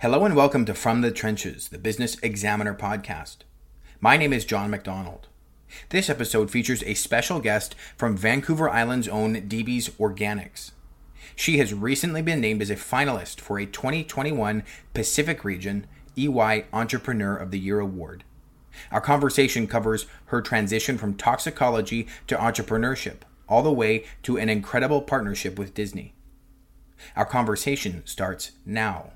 Hello and welcome to From the Trenches, the Business Examiner podcast. My name is John McDonald. This episode features a special guest from Vancouver Island's own DB's Organics. She has recently been named as a finalist for a 2021 Pacific Region EY Entrepreneur of the Year award. Our conversation covers her transition from toxicology to entrepreneurship, all the way to an incredible partnership with Disney. Our conversation starts now.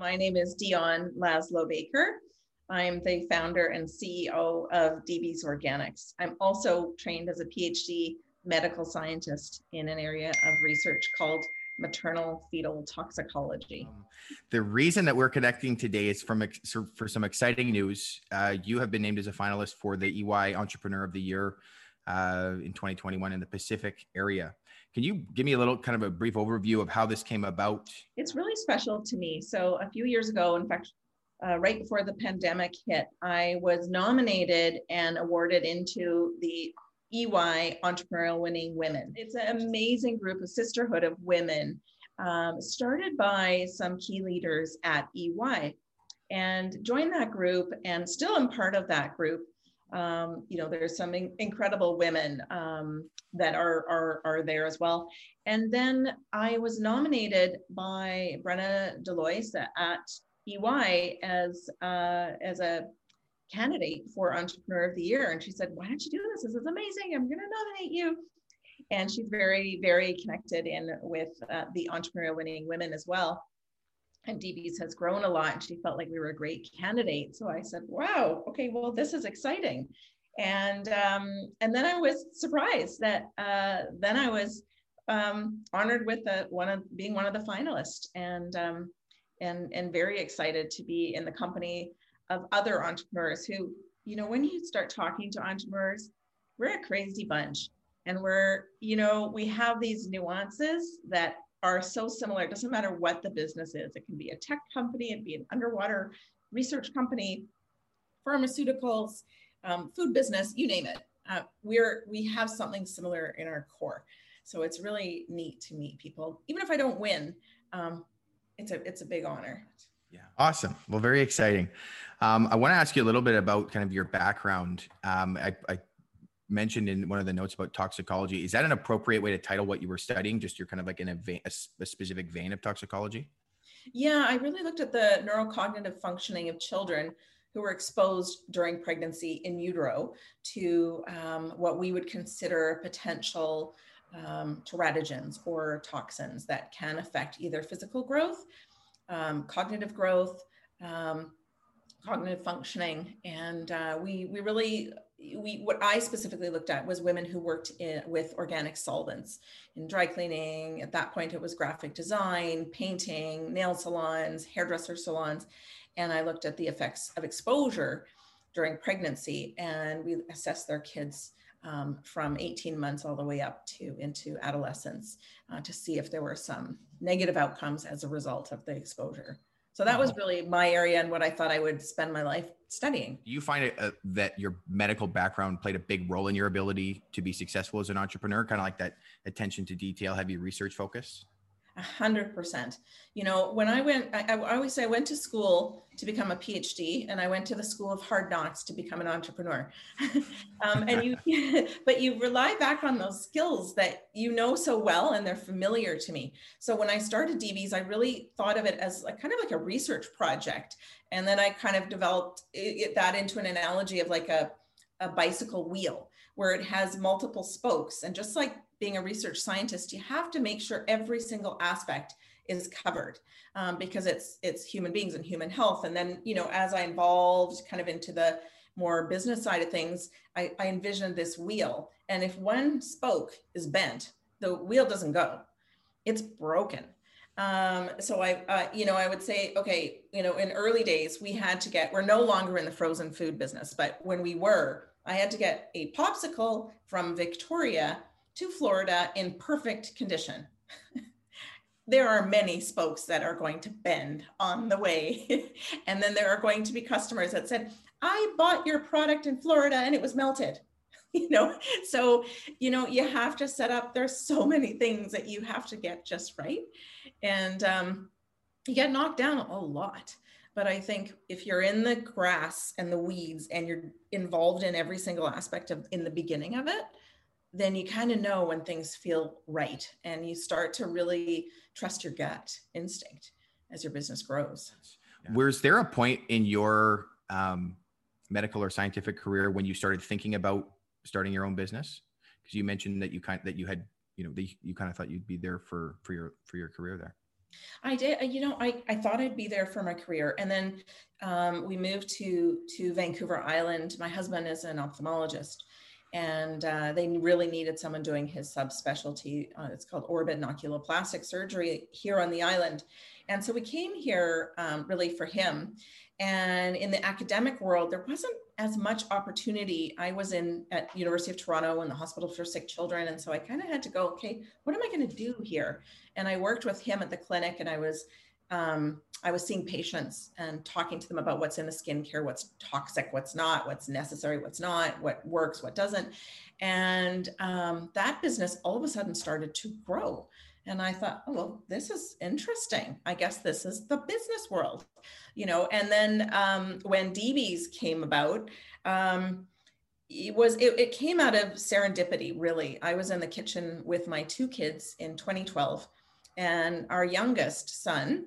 My name is Dionne Laslo Baker. I'm the founder and CEO of DB's Organics. I'm also trained as a PhD medical scientist in an area of research called maternal fetal toxicology. Um, the reason that we're connecting today is from for some exciting news. Uh, you have been named as a finalist for the EY Entrepreneur of the Year uh, in 2021 in the Pacific area. Can you give me a little kind of a brief overview of how this came about? It's really special to me. So, a few years ago, in fact, uh, right before the pandemic hit, I was nominated and awarded into the EY Entrepreneurial Winning Women. It's an amazing group, a sisterhood of women, um, started by some key leaders at EY. And joined that group and still am part of that group um, you know, there's some in- incredible women um, that are, are, are there as well. And then I was nominated by Brenna Deloise at EY as, uh, as a candidate for Entrepreneur of the Year. And she said, why don't you do this? This is amazing. I'm going to nominate you. And she's very, very connected in with uh, the entrepreneurial winning women as well and DB's has grown a lot and she felt like we were a great candidate. So I said, wow, okay, well, this is exciting. And um, and then I was surprised that uh, then I was um, honored with the, one of being one of the finalists and um, and and very excited to be in the company of other entrepreneurs who, you know, when you start talking to entrepreneurs, we're a crazy bunch and we're, you know, we have these nuances that are so similar. It doesn't matter what the business is. It can be a tech company, it can be an underwater research company, pharmaceuticals, um, food business, you name it. Uh, we're we have something similar in our core. So it's really neat to meet people. Even if I don't win, um, it's a it's a big honor. Yeah, awesome. Well, very exciting. Um, I want to ask you a little bit about kind of your background. Um, I, I mentioned in one of the notes about toxicology. Is that an appropriate way to title what you were studying? Just you're kind of like in a, vein, a, a specific vein of toxicology? Yeah, I really looked at the neurocognitive functioning of children who were exposed during pregnancy in utero to um, what we would consider potential um, teratogens or toxins that can affect either physical growth, um, cognitive growth, um, cognitive functioning. And uh, we, we really we what I specifically looked at was women who worked in, with organic solvents in dry cleaning. At that point, it was graphic design, painting, nail salons, hairdresser salons, and I looked at the effects of exposure during pregnancy, and we assessed their kids um, from 18 months all the way up to into adolescence uh, to see if there were some negative outcomes as a result of the exposure. So that was really my area and what I thought I would spend my life studying. Do you find it, uh, that your medical background played a big role in your ability to be successful as an entrepreneur? Kind of like that attention to detail, heavy research focus? A hundred percent. You know, when I went, I, I, always say I went to school to become a PhD, and I went to the school of hard knocks to become an entrepreneur. um, and you, but you rely back on those skills that you know so well, and they're familiar to me. So when I started DBs, I really thought of it as like kind of like a research project, and then I kind of developed it, that into an analogy of like a a bicycle wheel where it has multiple spokes. And just like being a research scientist, you have to make sure every single aspect is covered um, because it's it's human beings and human health. And then, you know, as I evolved kind of into the more business side of things, I, I envisioned this wheel. And if one spoke is bent, the wheel doesn't go. It's broken. Um, so I, uh, you know, I would say, okay, you know, in early days, we had to get, we're no longer in the frozen food business, but when we were, I had to get a popsicle from Victoria to Florida in perfect condition. there are many spokes that are going to bend on the way. and then there are going to be customers that said, I bought your product in Florida and it was melted. You know, so, you know, you have to set up, there's so many things that you have to get just right. And, um, you get knocked down a lot. But I think if you're in the grass and the weeds and you're involved in every single aspect of in the beginning of it, then you kind of know when things feel right and you start to really trust your gut instinct as your business grows. Yeah. Was there a point in your um, medical or scientific career when you started thinking about starting your own business? Because you mentioned that you kind that you had you know the, you kind of thought you'd be there for for your for your career there. I did. You know, I, I thought I'd be there for my career, and then um, we moved to to Vancouver Island. My husband is an ophthalmologist, and uh, they really needed someone doing his subspecialty. Uh, it's called orbit oculoplastic surgery here on the island, and so we came here um, really for him. And in the academic world, there wasn't as much opportunity. I was in at University of Toronto in the Hospital for Sick Children, and so I kind of had to go. Okay, what am I going to do here? And I worked with him at the clinic, and I was um, I was seeing patients and talking to them about what's in the skincare, what's toxic, what's not, what's necessary, what's not, what works, what doesn't. And um, that business all of a sudden started to grow. And I thought, oh, well, this is interesting. I guess this is the business world, you know. And then um, when DBs came about, um, it was it, it came out of serendipity. Really, I was in the kitchen with my two kids in 2012, and our youngest son,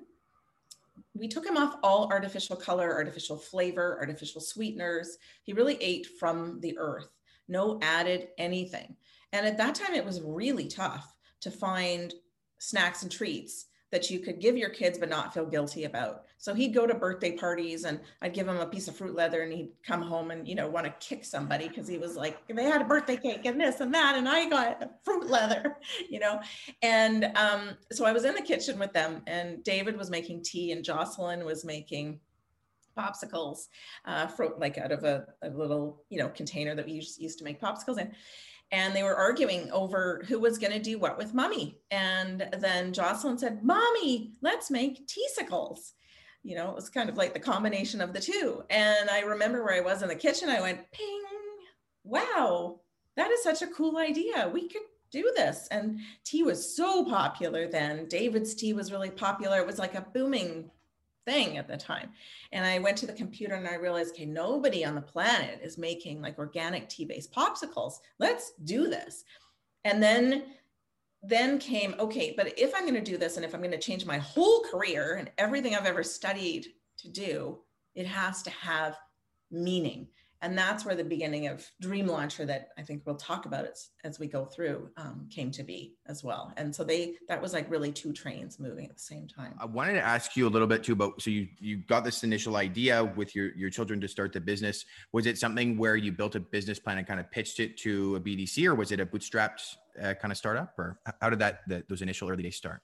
we took him off all artificial color, artificial flavor, artificial sweeteners. He really ate from the earth, no added anything. And at that time, it was really tough to find snacks and treats that you could give your kids but not feel guilty about. So he'd go to birthday parties and I'd give him a piece of fruit leather and he'd come home and you know want to kick somebody because he was like they had a birthday cake and this and that and I got fruit leather, you know. And um, so I was in the kitchen with them and David was making tea and Jocelyn was making popsicles uh, like out of a, a little you know container that we used, used to make popsicles in and they were arguing over who was going to do what with mommy. And then Jocelyn said, Mommy, let's make teasicles. You know, it was kind of like the combination of the two. And I remember where I was in the kitchen, I went, ping, wow, that is such a cool idea. We could do this. And tea was so popular then. David's tea was really popular. It was like a booming thing at the time. And I went to the computer and I realized, okay, nobody on the planet is making like organic tea-based popsicles. Let's do this. And then then came, okay, but if I'm going to do this and if I'm going to change my whole career and everything I've ever studied to do, it has to have meaning and that's where the beginning of dream launcher that i think we'll talk about as, as we go through um, came to be as well. And so they that was like really two trains moving at the same time. I wanted to ask you a little bit too about so you you got this initial idea with your your children to start the business. Was it something where you built a business plan and kind of pitched it to a bdc or was it a bootstrapped uh, kind of startup or how did that the, those initial early days start?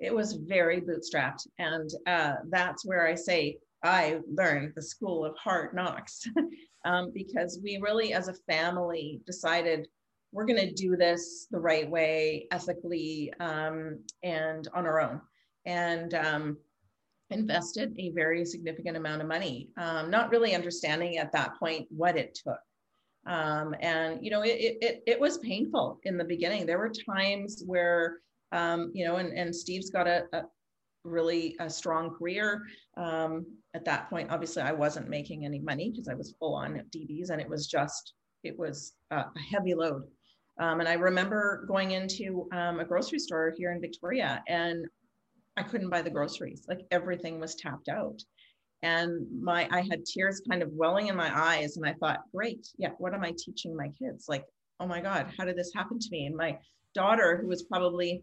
It was very bootstrapped and uh, that's where i say I learned the school of hard knocks um, because we really, as a family, decided we're going to do this the right way, ethically, um, and on our own. And um, invested a very significant amount of money, um, not really understanding at that point what it took. Um, and you know, it, it it was painful in the beginning. There were times where um, you know, and, and Steve's got a, a really a strong career. Um, at that point, obviously, I wasn't making any money because I was full on DBs, and it was just it was a heavy load. Um, and I remember going into um, a grocery store here in Victoria, and I couldn't buy the groceries. Like everything was tapped out, and my I had tears kind of welling in my eyes, and I thought, great, yeah, what am I teaching my kids? Like, oh my God, how did this happen to me? And my daughter, who was probably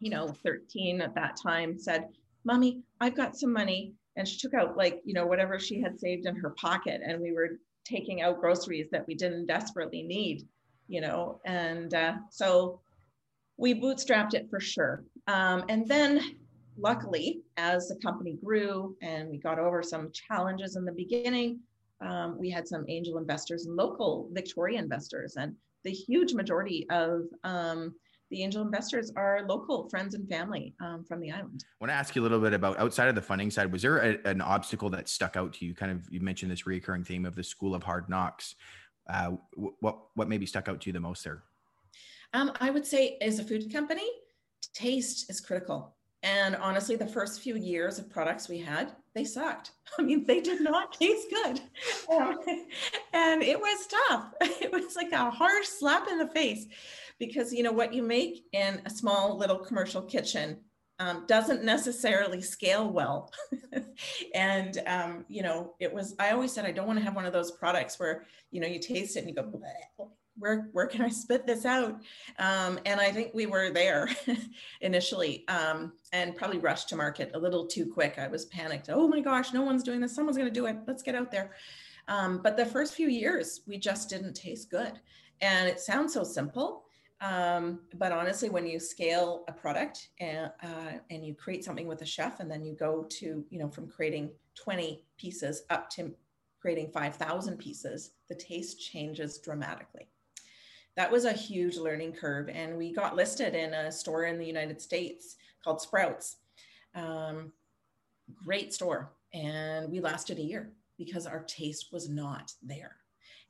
you know, 13 at that time said, Mommy, I've got some money. And she took out like, you know, whatever she had saved in her pocket. And we were taking out groceries that we didn't desperately need, you know. And uh, so we bootstrapped it for sure. Um, and then luckily, as the company grew and we got over some challenges in the beginning, um, we had some angel investors and local Victoria investors. And the huge majority of um, the angel investors are local friends and family um, from the island. I want to ask you a little bit about outside of the funding side. Was there a, an obstacle that stuck out to you? Kind of, you mentioned this recurring theme of the school of hard knocks. Uh, what what maybe stuck out to you the most there? Um, I would say, as a food company, taste is critical. And honestly, the first few years of products we had, they sucked. I mean, they did not taste good. Um, and it was tough. It was like a harsh slap in the face because, you know, what you make in a small little commercial kitchen um, doesn't necessarily scale well. and, um, you know, it was, I always said, I don't want to have one of those products where, you know, you taste it and you go, where, where can I spit this out? Um, and I think we were there initially um, and probably rushed to market a little too quick. I was panicked. Oh my gosh, no one's doing this. Someone's going to do it. Let's get out there. Um, but the first few years, we just didn't taste good. And it sounds so simple. Um, but honestly, when you scale a product and, uh, and you create something with a chef, and then you go to, you know, from creating 20 pieces up to creating 5,000 pieces, the taste changes dramatically that was a huge learning curve. And we got listed in a store in the United States called Sprouts. Um, great store. And we lasted a year because our taste was not there.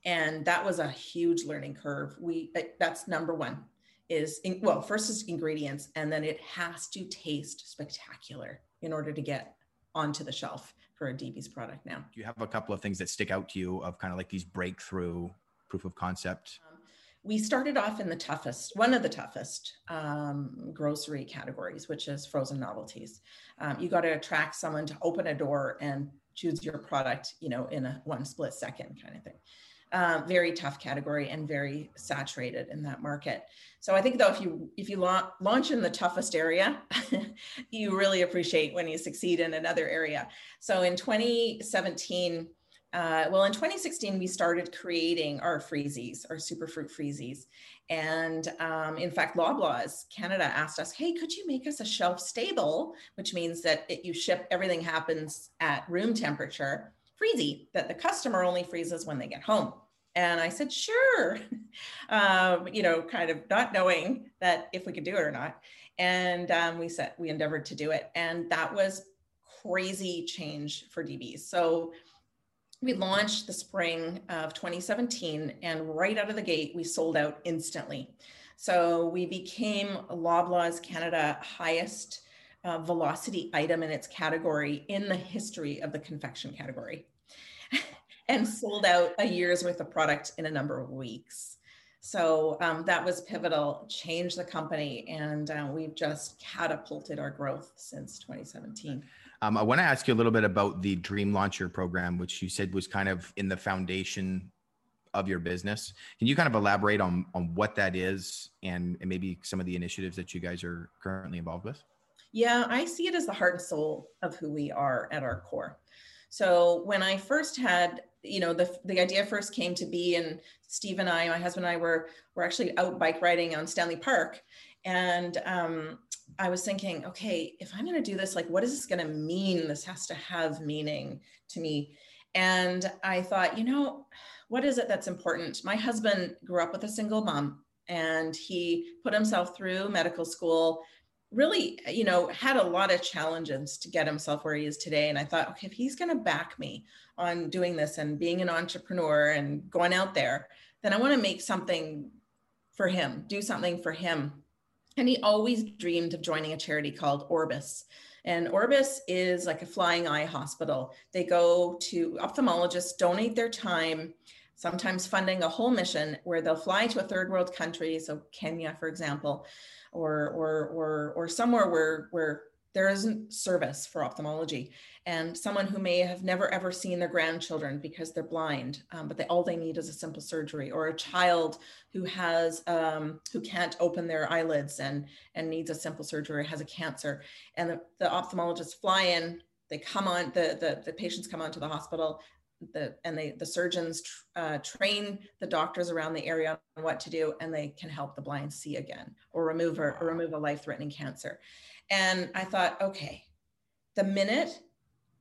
And that was a huge learning curve. We uh, that's number one is in, well, first is ingredients, and then it has to taste spectacular in order to get onto the shelf for a DB's product now. Do you have a couple of things that stick out to you of kind of like these breakthrough proof of concept we started off in the toughest, one of the toughest um, grocery categories, which is frozen novelties. Um, you got to attract someone to open a door and choose your product, you know, in a one split second kind of thing. Uh, very tough category and very saturated in that market. So I think though, if you if you la- launch in the toughest area, you really appreciate when you succeed in another area. So in 2017 uh, well, in 2016, we started creating our freezies, our superfruit freezies. And um, in fact, Loblaws Canada asked us, hey, could you make us a shelf stable, which means that it, you ship, everything happens at room temperature, freezy, that the customer only freezes when they get home. And I said, sure, um, you know, kind of not knowing that if we could do it or not. And um, we said, we endeavored to do it. And that was crazy change for DBs. So we launched the spring of 2017 and right out of the gate we sold out instantly so we became loblaws canada highest uh, velocity item in its category in the history of the confection category and sold out a year's worth of product in a number of weeks so um, that was pivotal changed the company and uh, we've just catapulted our growth since 2017 um, I want to ask you a little bit about the Dream Launcher program, which you said was kind of in the foundation of your business. Can you kind of elaborate on, on what that is and, and maybe some of the initiatives that you guys are currently involved with? Yeah, I see it as the heart and soul of who we are at our core. So when I first had, you know, the the idea first came to be, and Steve and I, my husband and I, were were actually out bike riding on Stanley Park, and um, I was thinking, okay, if I'm going to do this, like, what is this going to mean? This has to have meaning to me. And I thought, you know, what is it that's important? My husband grew up with a single mom and he put himself through medical school really you know had a lot of challenges to get himself where he is today and i thought okay if he's going to back me on doing this and being an entrepreneur and going out there then i want to make something for him do something for him and he always dreamed of joining a charity called Orbis. And Orbis is like a flying eye hospital. They go to ophthalmologists, donate their time, sometimes funding a whole mission where they'll fly to a third world country, so Kenya, for example, or or or or somewhere where where there isn't service for ophthalmology. And someone who may have never ever seen their grandchildren because they're blind um, but they all they need is a simple surgery or a child who has um, who can't open their eyelids and and needs a simple surgery has a cancer. And the, the ophthalmologists fly in they come on the, the the patients come onto the hospital the and they the surgeons uh, train the doctors around the area on what to do and they can help the blind see again or remove or, or remove a life-threatening cancer and I thought, okay, the minute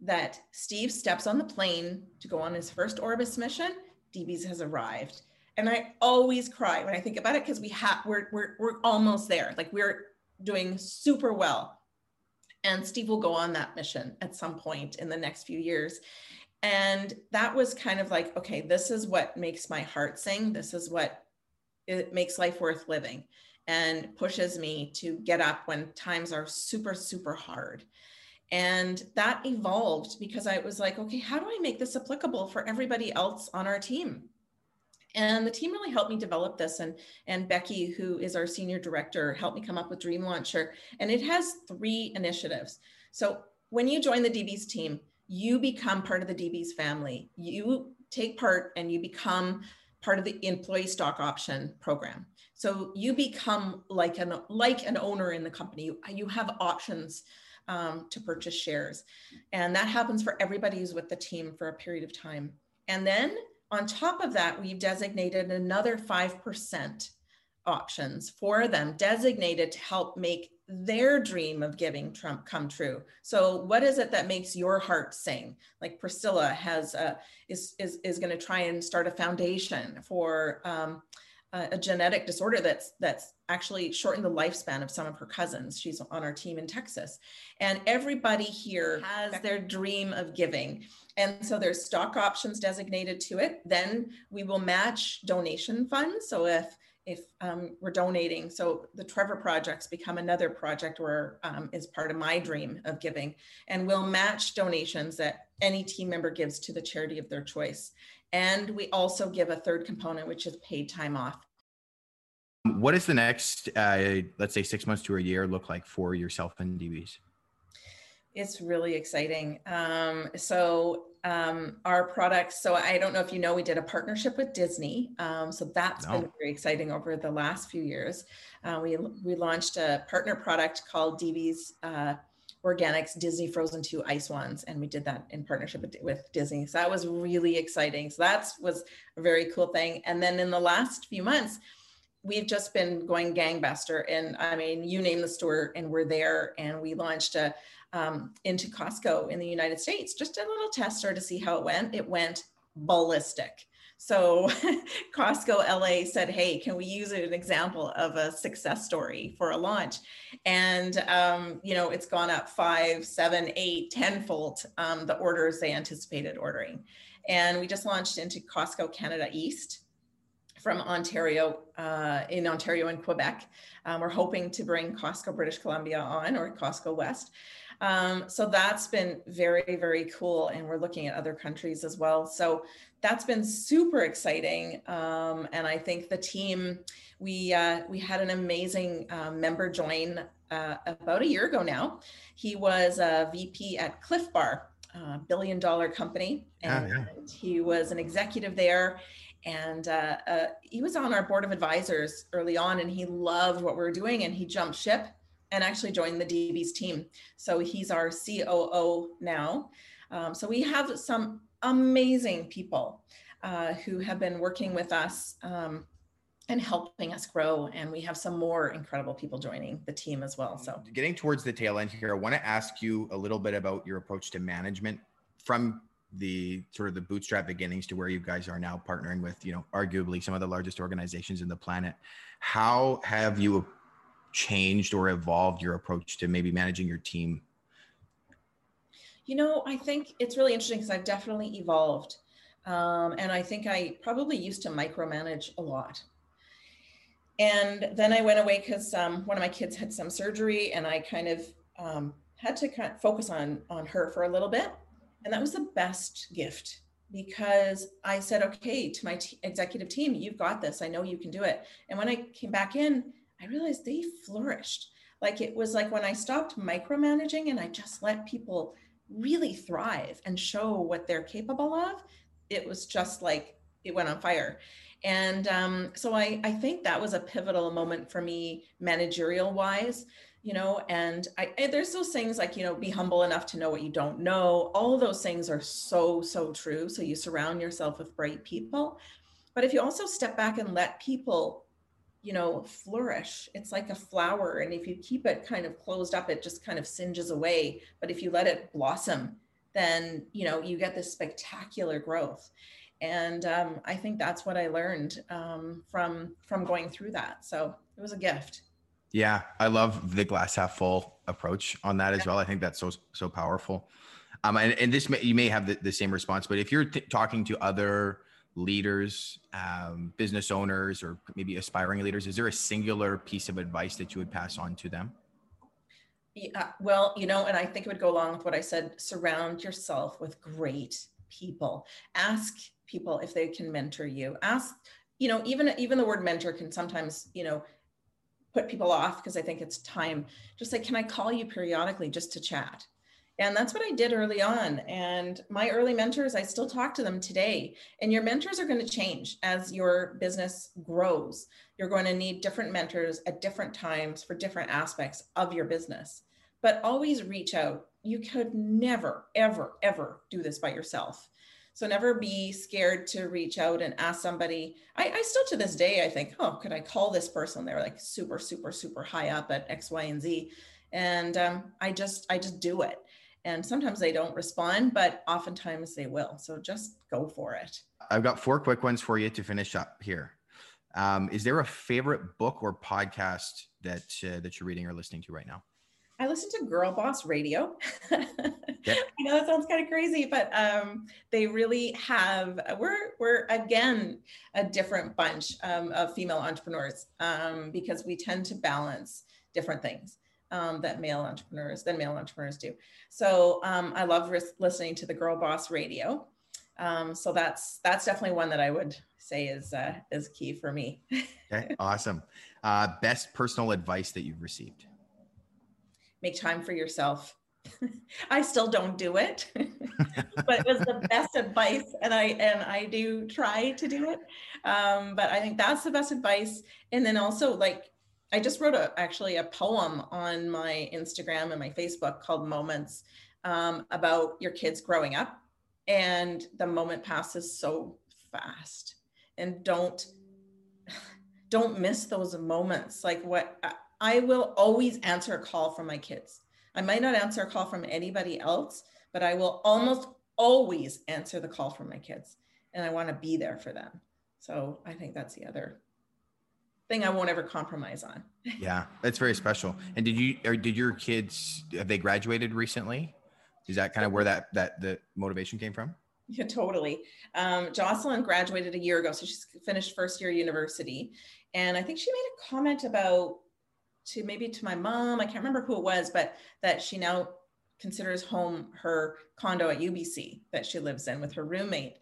that Steve steps on the plane to go on his first Orbis mission, DB's has arrived. And I always cry when I think about it because we have we're, we're we're almost there. Like we're doing super well. And Steve will go on that mission at some point in the next few years. And that was kind of like, okay, this is what makes my heart sing. This is what it makes life worth living and pushes me to get up when times are super, super hard. And that evolved because I was like, okay, how do I make this applicable for everybody else on our team? And the team really helped me develop this. And, and Becky, who is our senior director, helped me come up with Dream Launcher. And it has three initiatives. So when you join the DB's team, you become part of the DB's family. You take part and you become part of the employee stock option program. So you become like an like an owner in the company. You, have options um, to purchase shares, and that happens for everybody who's with the team for a period of time. And then on top of that, we've designated another five percent options for them designated to help make their dream of giving Trump come true. So what is it that makes your heart sing? Like Priscilla has a, is is is going to try and start a foundation for um, a, a genetic disorder that's that's actually shortened the lifespan of some of her cousins. She's on our team in Texas, and everybody here has their dream of giving. And so there's stock options designated to it. Then we will match donation funds. So if if um, we're donating. So the Trevor projects become another project where um, is part of my dream of giving, and we'll match donations that any team member gives to the charity of their choice. And we also give a third component, which is paid time off. What does the next, uh, let's say, six months to a year look like for yourself and DBs? It's really exciting. Um, so um, our products. So I don't know if you know, we did a partnership with Disney. Um, so that's no. been very exciting over the last few years. Uh, we we launched a partner product called DB's uh, Organics Disney Frozen 2 Ice Ones, and we did that in partnership with, with Disney. So that was really exciting. So that was a very cool thing. And then in the last few months, we've just been going gangbuster and i mean you name the store and we're there and we launched a um, into costco in the united states just a little tester to see how it went. It went ballistic. So costco la said hey can we use an example of a success story for a launch? And um, you know it's gone up five seven eight tenfold um, the orders they anticipated ordering. And we just launched into costco canada east from Ontario, uh, in Ontario and Quebec. Um, we're hoping to bring Costco British Columbia on or Costco West. Um, so that's been very, very cool. And we're looking at other countries as well. So that's been super exciting. Um, and I think the team, we, uh, we had an amazing uh, member join uh, about a year ago now. He was a VP at Clif Bar, a billion dollar company. And oh, yeah. he was an executive there and uh, uh, he was on our board of advisors early on and he loved what we were doing and he jumped ship and actually joined the db's team. So he's our coo now. Um, so we have some amazing people uh, who have been working with us um, and helping us grow. And we have some more incredible people joining the team as well. So getting towards the tail end here i want to ask you a little bit about your approach to management. From the sort of the bootstrap beginnings to where you guys are now partnering with you know arguably some of the largest organizations in the planet. How have you changed or evolved your approach to maybe managing your team? You know i think it's really interesting because i've definitely evolved um, and i think i probably used to micromanage a lot. And then i went away because um, one of my kids had some surgery and i kind of um, had to kind of focus on on her for a little bit and that was the best gift because I said, okay, to my t- executive team, you've got this. I know you can do it. And when I came back in, I realized they flourished. Like it was like when I stopped micromanaging and I just let people really thrive and show what they're capable of, it was just like it went on fire. And um, so I, I think that was a pivotal moment for me, managerial wise, you know and I, there's those things like you know be humble enough to know what you don't know. All those things are so so true. So you surround yourself with bright people. But if you also step back and let people you know flourish it's like a flower. And if you keep it kind of closed up it just kind of singes away. But if you let it blossom then you know you get this spectacular growth. And um, i think that's what i learned um, from from going through that. So it was a gift yeah, I love the glass half full approach on that as well. I think that's so so powerful. Um, and, and this may, you may have the, the same response, but if you're t- talking to other leaders, um, business owners, or maybe aspiring leaders? Is there a singular piece of advice that you would pass on to them? Yeah, well, you know, and I think it would go along with what I said surround yourself with great people. Ask people if they can mentor you. Ask, you know, even even the word mentor can sometimes, you know, put people off because I think it's time. Just like, can I call you periodically just to chat? And that's what I did early on. And my early mentors, I still talk to them today. And your mentors are going to change as your business grows. You're going to need different mentors at different times for different aspects of your business. But always reach out. You could never, ever, ever do this by yourself. So never be scared to reach out and ask somebody. I, I still to this day, I think, oh, could I call this person? They're like super, super, super high up at X, Y, and Z. And um, I just, I just do it and sometimes they don't respond but oftentimes they will so just go for it i've got four quick ones for you to finish up here um, is there a favorite book or podcast that uh, that you're reading or listening to right now I listen to Girlboss Radio. yep. I know that sounds kind of crazy, but um, they really have. We're we're again a different bunch um, of female entrepreneurs um, because we tend to balance different things um, that male entrepreneurs than male entrepreneurs do. So um, I love ris- listening to the Girlboss Radio. Um, so that's that's definitely one that I would say is uh, is key for me. okay, awesome. Uh, best personal advice that you've received? Make time for yourself. I still don't do it, but it was the best advice, and I and I do try to do it. Um, but I think that's the best advice. And then also like I just wrote a, actually a poem on my Instagram and my Facebook called Moments um, about your kids growing up. And the moment passes so fast. And don't don't miss those moments. Like what I will always answer a call from my kids. I might not answer a call from anybody else, but I will almost always answer the call from my kids. And I want to be there for them. So I think that's the other thing I won't ever compromise on. yeah, that's very special. And did you or did your kids have they graduated recently? Is that kind of where that that the motivation came from? Yeah, totally. Um, Jocelyn graduated a year ago, so she's finished first year university, and I think she made a comment about to maybe to my mom. I can't remember who it was, but that she now considers home her condo at UBC that she lives in with her roommate.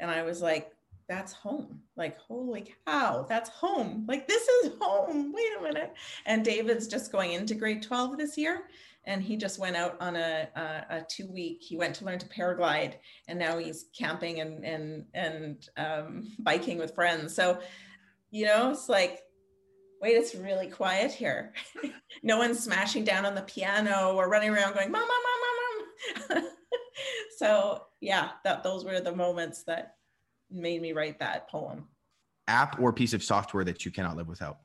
And I was like, that's home. Like, holy cow, that's home. Like, this is home. Wait a minute. And David's just going into grade 12 this year. And he just went out on a, a, a two week, he went to learn to paraglide and now he's camping and, and, and um, biking with friends. So, you know, it's like, wait, it's really quiet here. no one's smashing down on the piano or running around going, mom, mom, mom, mom, mom. so yeah, that those were the moments that made me write that poem. App or piece of software that you cannot live without?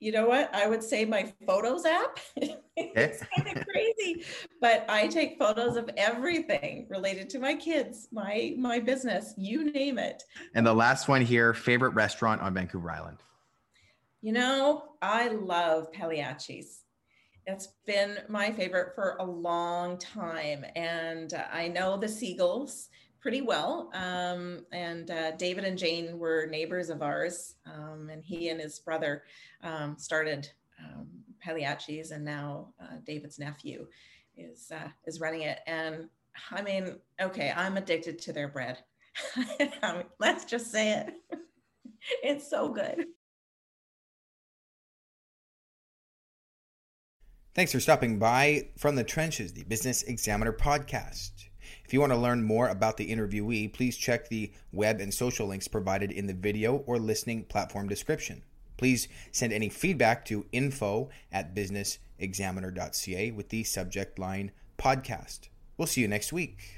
You know what? I would say my photos app. it's kind of crazy, but I take photos of everything related to my kids, my my business, you name it. And the last one here, favorite restaurant on Vancouver Island. You know, I love Pagliacci's. It's been my favorite for a long time. And I know the Siegels pretty well. Um, and uh, David and Jane were neighbors of ours, um, and he and his brother um, started um, Pagliacci's, and now uh, David's nephew is uh, is running it. And I mean, okay, I'm addicted to their bread. Let's just say it. it's so good. Thanks for stopping by from the trenches, the Business Examiner podcast. If you want to learn more about the interviewee, please check the web and social links provided in the video or listening platform description. Please send any feedback to info at businessexaminer.ca with the subject line podcast. We'll see you next week.